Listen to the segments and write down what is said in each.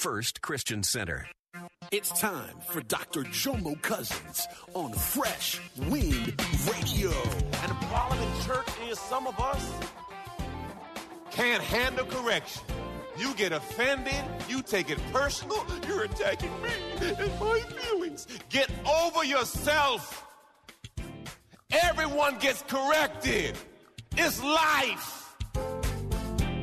First Christian Center. It's time for Dr. Jomo Cousins on Fresh Wind Radio. And the problem in church is some of us can't handle correction. You get offended, you take it personal, you're attacking me and my feelings. Get over yourself. Everyone gets corrected. It's life.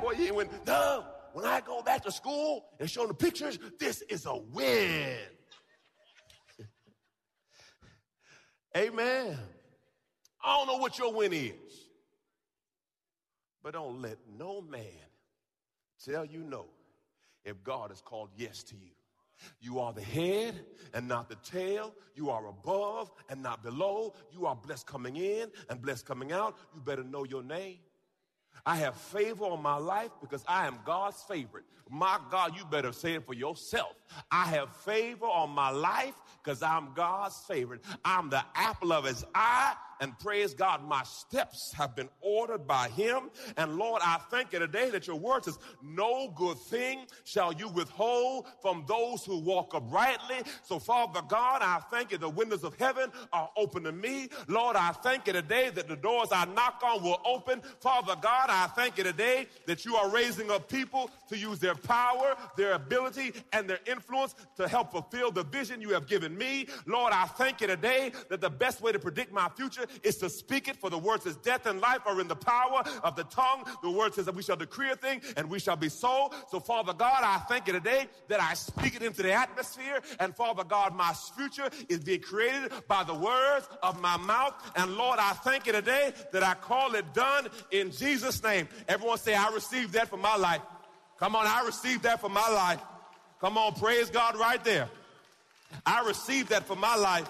boy, you ain't win. No, when I go back to school and show them the pictures, this is a win. Amen. I don't know what your win is, but don't let no man tell you no if God has called yes to you. You are the head and not the tail. You are above and not below. You are blessed coming in and blessed coming out. You better know your name. I have favor on my life because I am God's favorite. My God, you better say it for yourself. I have favor on my life because I'm God's favorite. I'm the apple of his eye. And praise God, my steps have been ordered by him. And Lord, I thank you today that your word says, no good thing shall you withhold from those who walk uprightly. So Father God, I thank you the windows of heaven are open to me. Lord, I thank you today that the doors I knock on will open. Father God, I thank you today that you are raising up people to use their power, their ability, and their influence to help fulfill the vision you have given me. Lord, I thank you today that the best way to predict my future is to speak it, for the word says death and life are in the power of the tongue. The word says that we shall decree a thing and we shall be so. So, Father God, I thank you today that I speak it into the atmosphere. And Father God, my future is being created by the words of my mouth. And Lord, I thank you today that I call it done in Jesus' name. Everyone say, I received that for my life. Come on, I received that for my life. Come on, praise God right there. I received that for my life.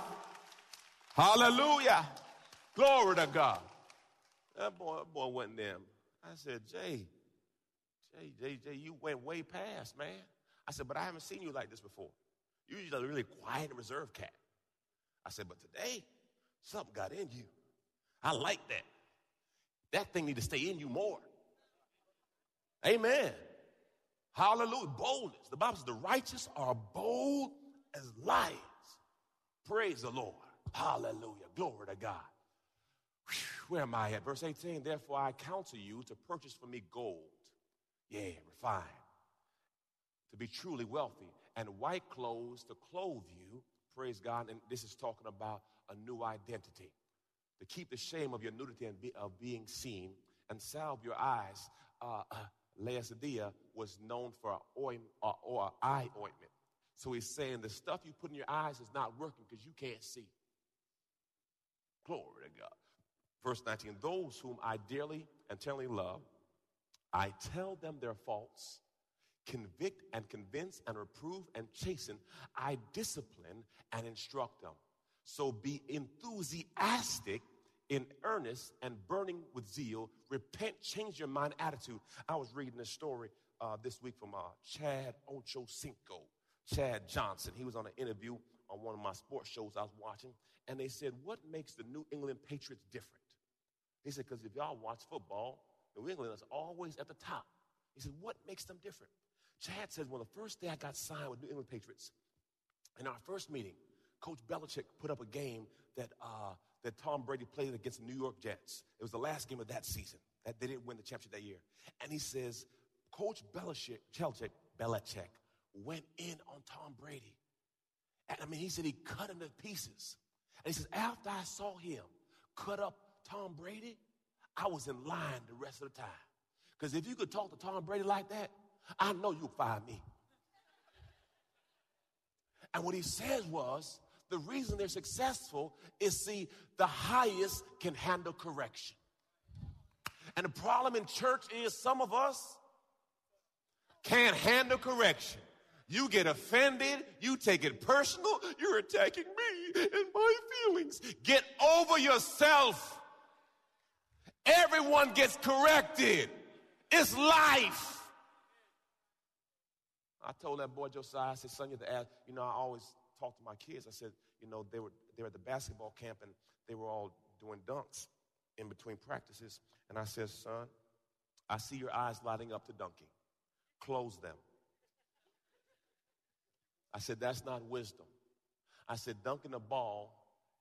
Hallelujah. Glory to God. That boy, that boy went there. I said, Jay, Jay, Jay, Jay, you went way past, man. I said, but I haven't seen you like this before. You're usually a really quiet and reserved cat. I said, but today, something got in you. I like that. That thing need to stay in you more. Amen. Hallelujah. Boldness. The Bible says the righteous are bold as lions. Praise the Lord. Hallelujah. Glory to God. Where am I at? Verse 18. Therefore, I counsel you to purchase for me gold. Yeah, refined. To be truly wealthy. And white clothes to clothe you. Praise God. And this is talking about a new identity. To keep the shame of your nudity and be, of being seen. And salve your eyes. Uh, uh, Laodicea was known for oil, uh, or eye ointment. So he's saying the stuff you put in your eyes is not working because you can't see. Glory to God. Verse 19 Those whom I dearly and tenderly love, I tell them their faults, convict and convince and reprove and chasten. I discipline and instruct them. So be enthusiastic in earnest and burning with zeal. Repent, change your mind, attitude. I was reading a story uh, this week from uh, Chad Ochocinco, Chad Johnson. He was on an interview on one of my sports shows I was watching, and they said, What makes the New England Patriots different? He said, Because if y'all watch football, New England is always at the top. He said, What makes them different? Chad says, Well, the first day I got signed with New England Patriots, in our first meeting, Coach Belichick put up a game that, uh, that Tom Brady played against the New York Jets. It was the last game of that season. That they didn't win the championship that year. And he says, Coach Belichick, Belichick, Belichick went in on Tom Brady. And I mean, he said he cut him to pieces. And he says, after I saw him cut up Tom Brady, I was in line the rest of the time. Because if you could talk to Tom Brady like that, I know you'll find me. And what he says was, the reason they're successful is see, the highest can handle correction. And the problem in church is some of us can't handle correction. You get offended, you take it personal, you're attacking me and my feelings. Get over yourself. Everyone gets corrected. It's life. I told that boy Josiah, I said, son, you have to ask, you know, I always talk to my kids. I said, you know, they were they were at the basketball camp and they were all doing dunks in between practices. And I said, son, I see your eyes lighting up to dunking. Close them. I said, that's not wisdom. I said, dunking a ball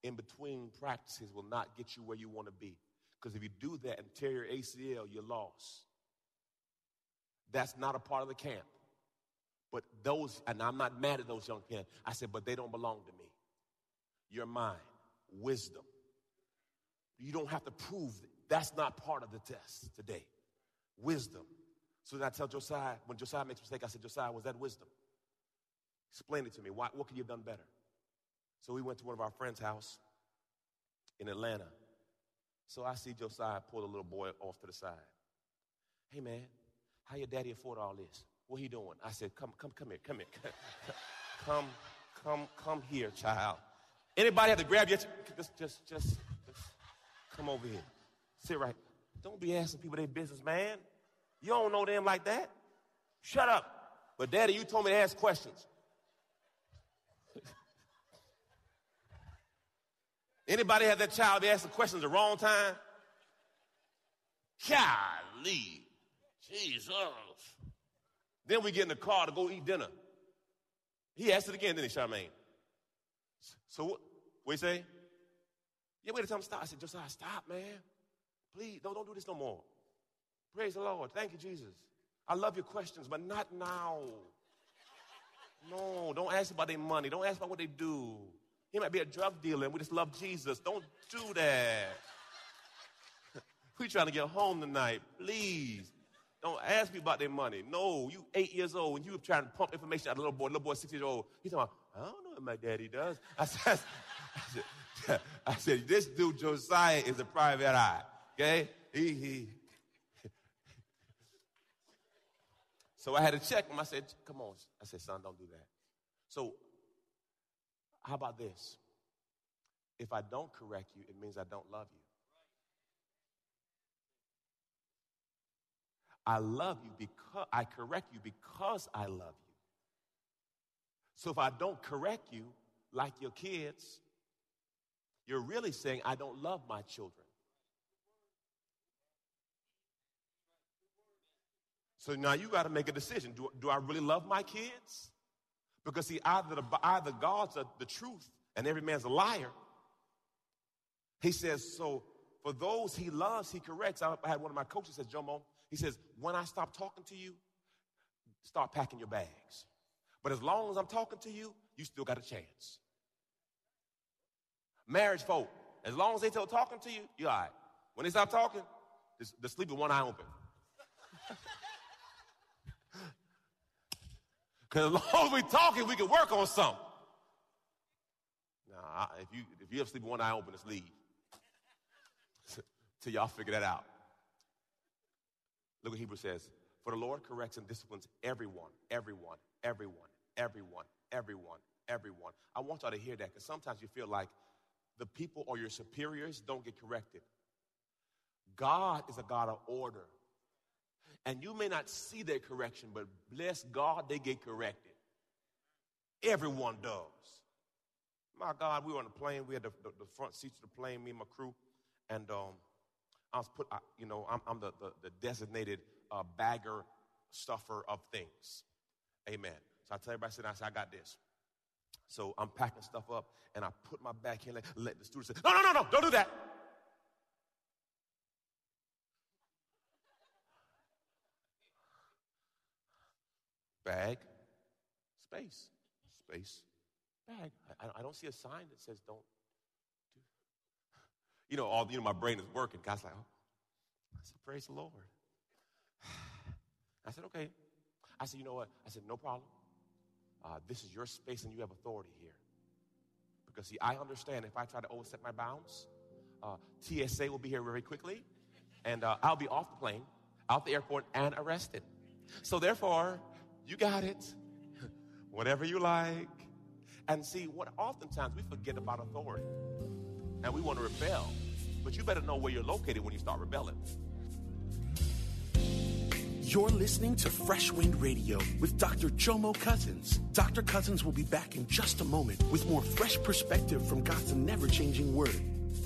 in between practices will not get you where you want to be. Because if you do that and tear your ACL, you're lost. That's not a part of the camp. But those, and I'm not mad at those young men. I said, but they don't belong to me. You're mine. wisdom. You don't have to prove that. That's not part of the test today. Wisdom. So then I tell Josiah, when Josiah makes a mistake, I said, Josiah, was that wisdom? Explain it to me. Why, what could you have done better? So we went to one of our friends' house in Atlanta. So I see Josiah pull the little boy off to the side. Hey man, how your daddy afford all this? What he doing? I said, come, come, come here, come here. come, come, come here, child. Anybody have to grab your, just, just, just, just come over here. Sit right. Don't be asking people their business, man. You don't know them like that. Shut up. But daddy, you told me to ask questions. Anybody have that child be asking questions the wrong time? Golly. Jesus. Then we get in the car to go eat dinner. He asked it again, didn't he, Charmaine? So what, you say? Yeah, wait tell him stop. I said, Josiah, stop, man. Please, don't, don't do this no more. Praise the Lord. Thank you, Jesus. I love your questions, but not now. No, don't ask about their money. Don't ask about what they do. He might be a drug dealer and we just love Jesus. Don't do that. we trying to get home tonight. Please. Don't ask me about their money. No, you eight years old and you trying to pump information out of a little boy, little boy six years old. He's talking about, I don't know what my daddy does. I said, I said, I said this dude Josiah is a private eye. Okay? He, he. So I had to check him. I said, come on. I said, son, don't do that. So how about this? If I don't correct you, it means I don't love you. I love you because I correct you because I love you. So if I don't correct you like your kids, you're really saying I don't love my children. So now you got to make a decision. Do, do I really love my kids? Because see, either, the, either God's the truth and every man's a liar. He says, so for those he loves, he corrects. I, I had one of my coaches says, Jomo, he says, when I stop talking to you, start packing your bags. But as long as I'm talking to you, you still got a chance. Marriage folk, as long as they still talking to you, you're all right. When they stop talking, just, just sleep with one eye open. Because as long as we're talking, we can work on something. Now, if you if you ever sleep with one eye open, just leave. Till y'all figure that out. Look what Hebrew says. For the Lord corrects and disciplines everyone, everyone, everyone, everyone, everyone, everyone. I want y'all to hear that because sometimes you feel like the people or your superiors don't get corrected. God is a God of order. And you may not see their correction, but bless God, they get corrected. Everyone does. My God, we were on the plane. We had the, the, the front seats of the plane, me and my crew. And um, I was put, I, you know, I'm, I'm the, the, the, designated uh, bagger stuffer of things. Amen. So I tell everybody, sit down, I say, I got this. So I'm packing stuff up, and I put my back in, let, let the students say, no, no, no, no, don't do that. Bag, space, space, bag. I, I don't see a sign that says don't do. You know, all you know, my brain is working. God's like, oh. I said, praise the Lord. I said, okay. I said, you know what? I said, no problem. Uh, this is your space and you have authority here. Because, see, I understand if I try to overstep my bounds, uh, TSA will be here very quickly, and uh, I'll be off the plane, out the airport, and arrested. So, therefore, you got it. Whatever you like. And see, what oftentimes we forget about authority and we want to rebel. But you better know where you're located when you start rebelling. You're listening to Fresh Wind Radio with Dr. Jomo Cousins. Dr. Cousins will be back in just a moment with more fresh perspective from God's never changing word.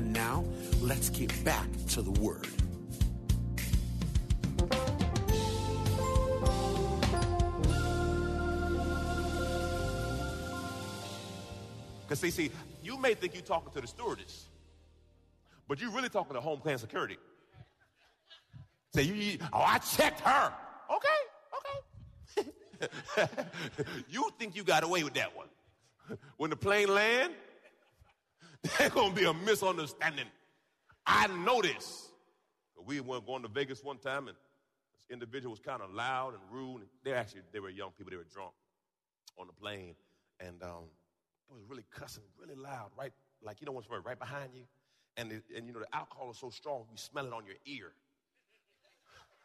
And now, let's get back to the Word. Because see, see, you may think you're talking to the stewardess, but you're really talking to homeland security. Say, you, you, oh, I checked her. Okay, okay. you think you got away with that one. When the plane land, there's gonna be a misunderstanding. I know this. We went going to Vegas one time, and this individual was kind of loud and rude. They actually they were young people. They were drunk on the plane, and um, it was really cussing, really loud, right? Like, you know what's right behind you? And, the, and you know, the alcohol is so strong, you smell it on your ear.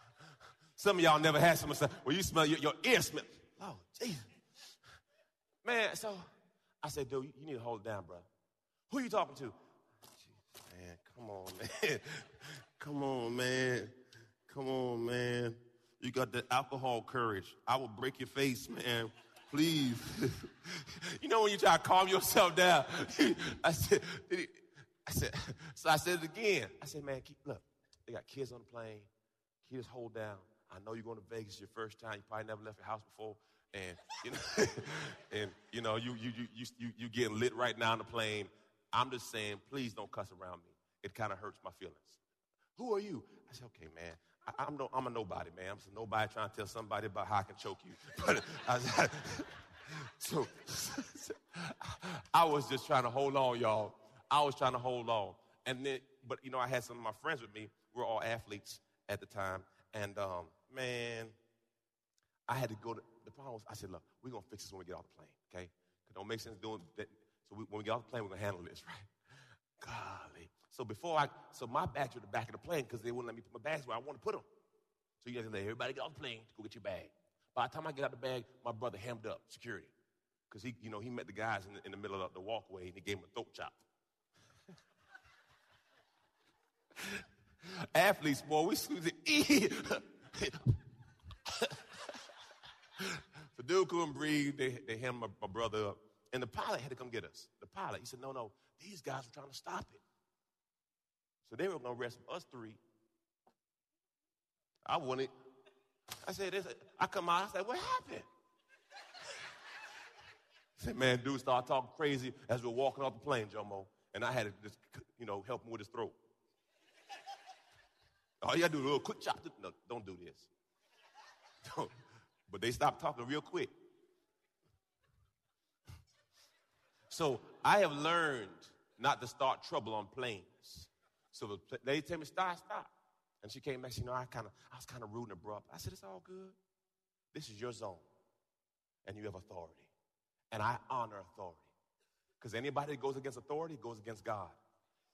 Some of y'all never had someone say, well, you smell your, your ear smell. Oh, Jesus. Man, so I said, dude, you need to hold it down, bro. Who you talking to? Man, come on, man. come on, man. Come on, man. You got the alcohol courage. I will break your face, man. Please. you know when you try to calm yourself down. I said, I said, so I said it again. I said, man, keep, look, they got kids on the plane. Kids hold down. I know you're going to Vegas your first time. You probably never left your house before. And, you know, and, you know, you, you, you, you, you getting lit right now on the plane. I'm just saying, please don't cuss around me. It kind of hurts my feelings. Who are you? I said, okay, man, I, am no, I'm a nobody, man. I'm a nobody trying to tell somebody about how I can choke you. But I, so I was just trying to hold on, y'all. I was trying to hold on. And then, but you know, I had some of my friends with me. We are all athletes at the time. And um, man, I had to go to, the problem was, I said, look, we're to fix this when we get off the plane, okay? It don't make sense doing that. So we, when we get off the plane, we're going to handle this, right? Golly. So before I, so my bags were the back of the plane because they wouldn't let me put my bags where I want to put them. So you to let everybody get off the plane to go get your bag. By the time I get out the bag, my brother hemmed up security because he, you know, he met the guys in the, in the middle of the walkway and he gave him a throat chop. Athletes, boy, we squeeze it. the dude couldn't breathe. They, they hemmed my, my brother up. And the pilot had to come get us. The pilot, he said, no, no, these guys were trying to stop it. So they were going to arrest us three. I wanted. I said, this, I come out, I said, what happened? I said, man, dude started talking crazy as we are walking off the plane, Jomo. And I had to just, you know, help him with his throat. All you gotta do is a little quick chop. No, don't do this. But they stopped talking real quick. So I have learned not to start trouble on planes. So the lady tell me, stop, stop. And she came back, she, you know, I kind of, I was kind of rude and abrupt. I said, it's all good. This is your zone. And you have authority. And I honor authority. Because anybody that goes against authority goes against God.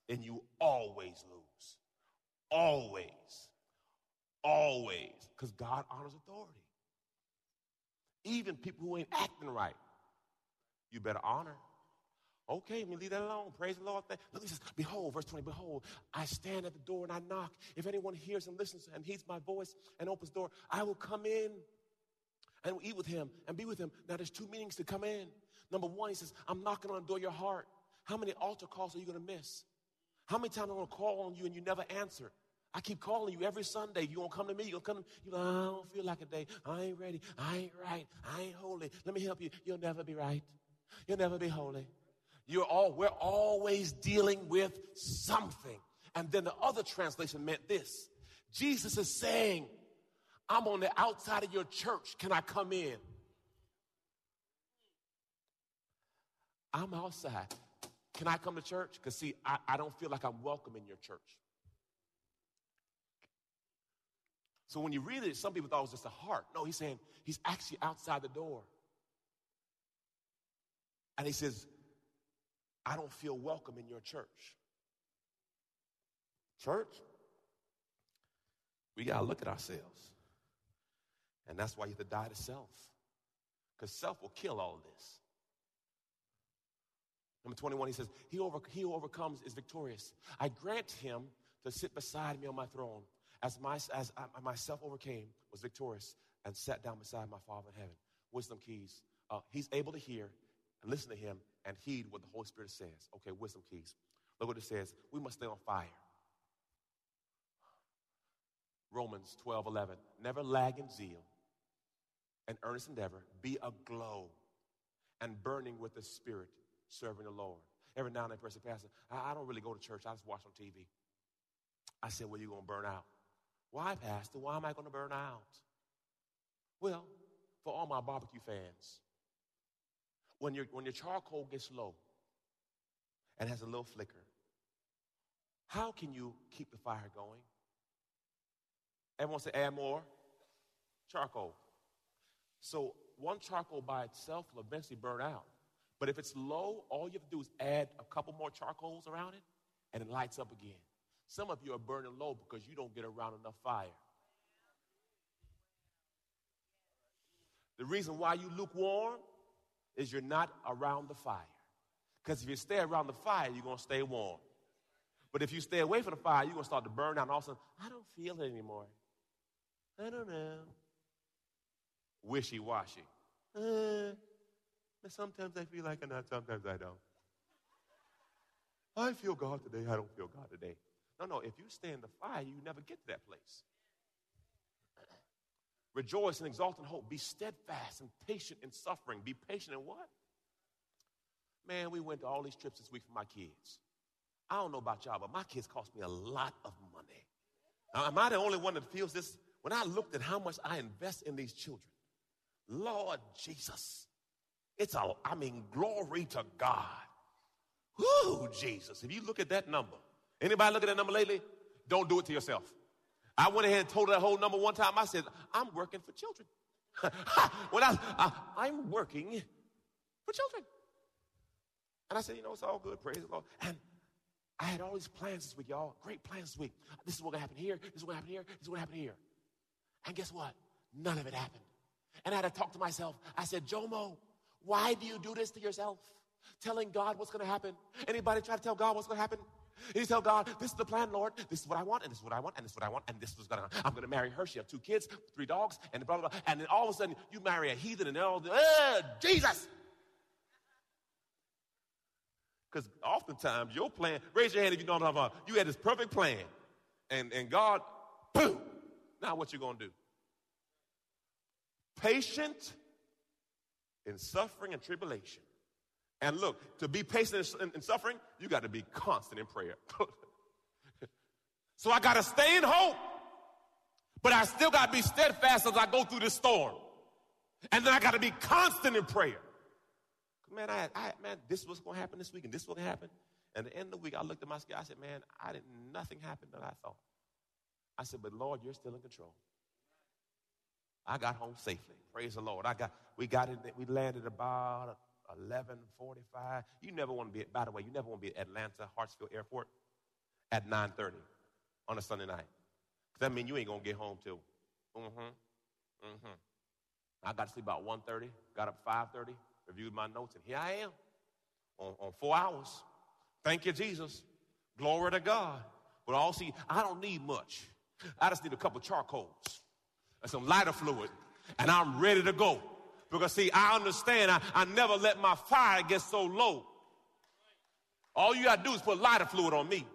And you always lose. Always. Always. Because God honors authority. Even people who ain't acting right, you better honor. Okay, let me leave that alone. Praise the Lord. Look, he says, Behold, verse 20, behold, I stand at the door and I knock. If anyone hears and listens and heeds my voice and opens the door, I will come in and eat with him and be with him. Now, there's two meanings to come in. Number one, he says, I'm knocking on the door of your heart. How many altar calls are you going to miss? How many times I'm going to call on you and you never answer? I keep calling you every Sunday. You won't come to me. You'll come. You like, I don't feel like a day. I ain't ready. I ain't right. I ain't holy. Let me help you. You'll never be right. You'll never be holy. You're all. We're always dealing with something. And then the other translation meant this. Jesus is saying, I'm on the outside of your church. Can I come in? I'm outside. Can I come to church? Because, see, I, I don't feel like I'm welcome in your church. So when you read it, some people thought it was just a heart. No, he's saying he's actually outside the door. And he says, I don't feel welcome in your church. Church, we got to look at ourselves. And that's why you have to die to self. Because self will kill all of this. Number 21, he says, he, over, he who overcomes is victorious. I grant him to sit beside me on my throne as, my, as I, myself overcame, was victorious, and sat down beside my Father in heaven. Wisdom keys. Uh, he's able to hear and listen to him and heed what the Holy Spirit says. Okay, wisdom keys. Look what it says. We must stay on fire. Romans 12, 11. Never lag in zeal and earnest endeavor. Be aglow and burning with the Spirit, serving the Lord. Every now and then, person, Pastor, I, I don't really go to church. I just watch on TV. I said, Well, you're going to burn out. Why, Pastor? Why am I going to burn out? Well, for all my barbecue fans, when, your when your charcoal gets low and has a little flicker, how can you keep the fire going? Everyone say, add more charcoal. So one charcoal by itself will eventually burn out. But if it's low, all you have to do is add a couple more charcoals around it, and it lights up again. Some of you are burning low because you don't get around enough fire. The reason why you lukewarm is you're not around the fire. Because if you stay around the fire, you're going to stay warm. But if you stay away from the fire, you're going to start to burn out. And all of a sudden, I don't feel it anymore. I don't know. Wishy washy. Uh, sometimes I feel like I'm sometimes I don't. I feel God today, I don't feel God today. No, no, if you stay in the fire, you never get to that place. Rejoice and exalt in hope. Be steadfast and patient in suffering. Be patient in what? Man, we went to all these trips this week for my kids. I don't know about y'all, but my kids cost me a lot of money. Now, am I the only one that feels this? When I looked at how much I invest in these children, Lord Jesus, it's a, I mean, glory to God. Whoo, Jesus. If you look at that number, Anybody look at that number lately? Don't do it to yourself. I went ahead and told her that whole number one time. I said, I'm working for children. when I, I, am working for children. And I said, you know, it's all good. Praise the Lord. And I had all these plans this week, y'all. Great plans this week. This is what happened here. This is what happened here. This is what happened here. And guess what? None of it happened. And I had to talk to myself. I said, Jomo, why do you do this to yourself? Telling God what's going to happen. Anybody try to tell God what's going to happen? You tell God, this is the plan, Lord. This is what I want, and this is what I want, and this is what I want, and this is gonna. I'm gonna marry her. She have two kids, three dogs, and blah blah blah. And then all of a sudden, you marry a heathen, and all uh, Jesus. Because oftentimes your plan. Raise your hand if you I'm talking about. You had this perfect plan, and and God, boom. Now what you gonna do? Patient in suffering and tribulation, And look, to be patient in, in suffering, you got to be constant in prayer. so I got to stay in hope, but I still got to be steadfast as I go through this storm. And then I got to be constant in prayer. Man, I, I man, this was going to happen this week, and this was going to happen. And at the end of the week, I looked at my schedule. I said, man, I didn't, nothing happened that I thought. I said, but Lord, you're still in control. I got home safely. Praise the Lord. I got, we got in, we landed about 11:45. You never want to be. By the way, you never want to be at Atlanta Hartsfield Airport at 9:30 on a Sunday night. Cause that means you ain't gonna get home till. Mm-hmm. Mm-hmm. I got to sleep about 1:30. Got up 5:30. Reviewed my notes, and here I am on, on four hours. Thank you, Jesus. Glory to God. But all see, I don't need much. I just need a couple charcoals and some lighter fluid, and I'm ready to go. Because, see, I understand I, I never let my fire get so low. All you got to do is put lighter fluid on me.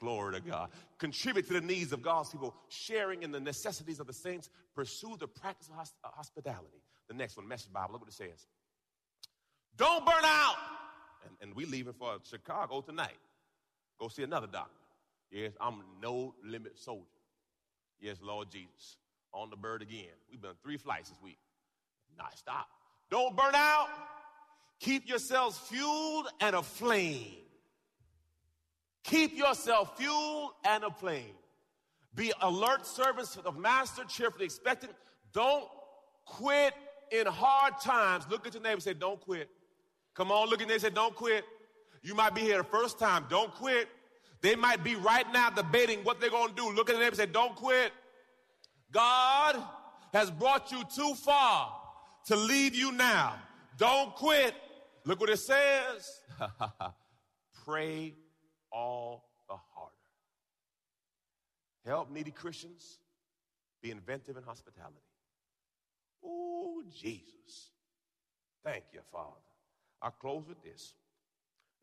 Glory to God. Contribute to the needs of God's people, sharing in the necessities of the saints. Pursue the practice of uh, hospitality. The next one, Message Bible, look what it says. Don't burn out. And, and we leaving for Chicago tonight. Go see another doctor. Yes, I'm no limit soldier. Yes, Lord Jesus on the bird again. We've been three flights this week. Nah, stop. Don't burn out. Keep yourselves fueled and aflame. Keep yourself fueled and aflame. Be alert servants of master, cheerfully expectant. Don't quit in hard times. Look at your neighbor and say, Don't quit. Come on, look at them and say, Don't quit. You might be here the first time. Don't quit. They might be right now debating what they're going to do. Look at the neighbor and say, Don't quit. God has brought you too far to leave you now. Don't quit. Look what it says. Pray all the harder. Help needy Christians be inventive in hospitality. Oh, Jesus. Thank you, Father. I'll close with this.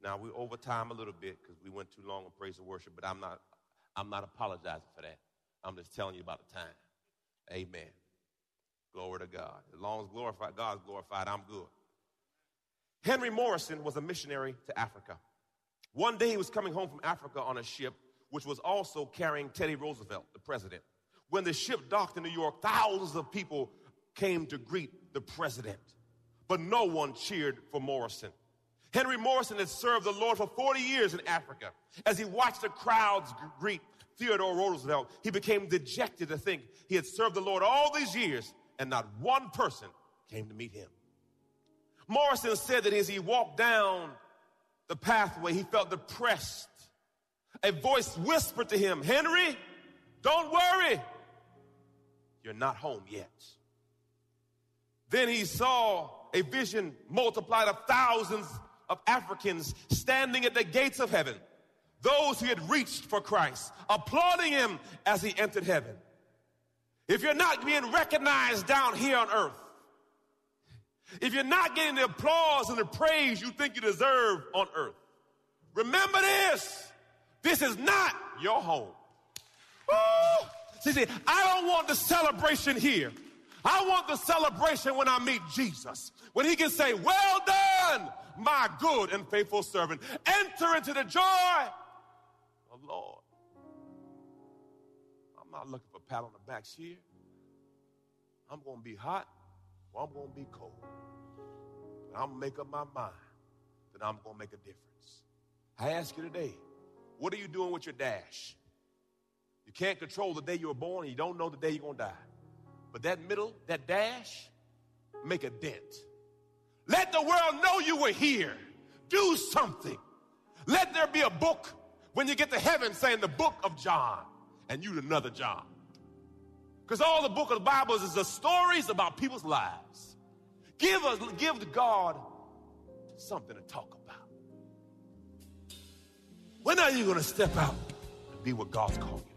Now we're over time a little bit because we went too long on praise and worship, but I'm not I'm not apologizing for that. I'm just telling you about the time. Amen. Glory to God. As long as glorified, God's glorified, I'm good. Henry Morrison was a missionary to Africa. One day he was coming home from Africa on a ship, which was also carrying Teddy Roosevelt, the president. When the ship docked in New York, thousands of people came to greet the president, but no one cheered for Morrison. Henry Morrison had served the Lord for 40 years in Africa. As he watched the crowds greet Theodore Roosevelt, he became dejected to think he had served the Lord all these years and not one person came to meet him. Morrison said that as he walked down the pathway, he felt depressed. A voice whispered to him, Henry, don't worry. You're not home yet. Then he saw a vision multiplied of thousands of Africans standing at the gates of heaven those who had reached for Christ, applauding him as he entered heaven. If you're not being recognized down here on earth, if you're not getting the applause and the praise you think you deserve on earth, remember this. This is not your home. Woo! See, see, I don't want the celebration here. I want the celebration when I meet Jesus. When he can say, Well done, my good and faithful servant. Enter into the joy Lord. I'm not looking for pat on the back here. I'm going to be hot or I'm going to be cold. And I'm going to make up my mind that I'm going to make a difference. I ask you today, what are you doing with your dash? You can't control the day you were born and you don't know the day you're going to die. But that middle, that dash, make a dent. Let the world know you were here. Do something. Let there be a book when you get to heaven saying the book of John and you another John. Because all the book of the Bible is the stories about people's lives. Give us, give God something to talk about. When are you going to step out and be what God's called you?